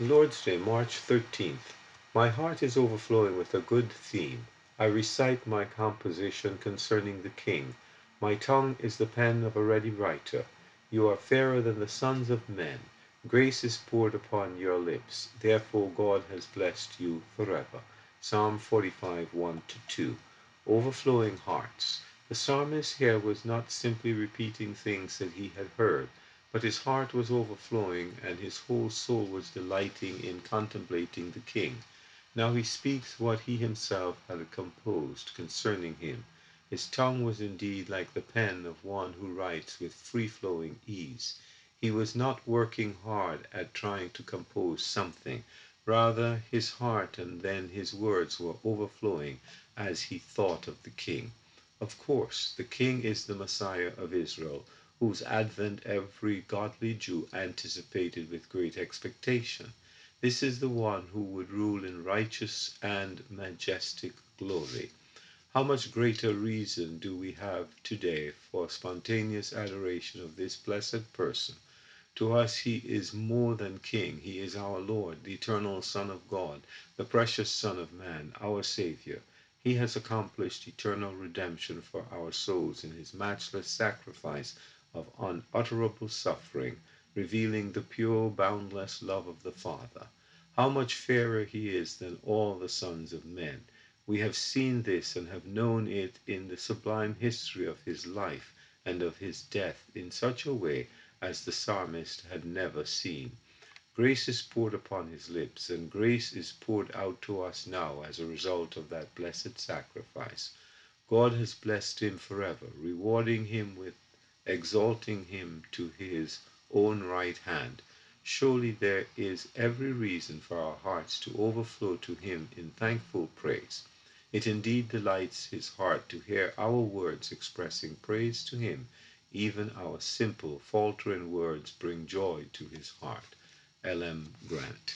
Lord's Day, March 13th. My heart is overflowing with a good theme. I recite my composition concerning the King. My tongue is the pen of a ready writer. You are fairer than the sons of men. Grace is poured upon your lips. Therefore God has blessed you forever. Psalm 45 1 2. Overflowing hearts. The psalmist here was not simply repeating things that he had heard but his heart was overflowing, and his whole soul was delighting in contemplating the King. Now he speaks what he himself had composed concerning him. His tongue was indeed like the pen of one who writes with free flowing ease. He was not working hard at trying to compose something. Rather, his heart and then his words were overflowing as he thought of the King. Of course, the King is the Messiah of Israel whose advent every godly Jew anticipated with great expectation. This is the one who would rule in righteous and majestic glory. How much greater reason do we have today for spontaneous adoration of this blessed person? To us he is more than King. He is our Lord, the eternal Son of God, the precious Son of Man, our Savior. He has accomplished eternal redemption for our souls in his matchless sacrifice of unutterable suffering, revealing the pure, boundless love of the Father. How much fairer he is than all the sons of men. We have seen this and have known it in the sublime history of his life and of his death in such a way as the psalmist had never seen. Grace is poured upon his lips, and grace is poured out to us now as a result of that blessed sacrifice. God has blessed him forever, rewarding him with exalting him to his own right hand. Surely there is every reason for our hearts to overflow to him in thankful praise. It indeed delights his heart to hear our words expressing praise to him. Even our simple, faltering words bring joy to his heart. L. M. Grant.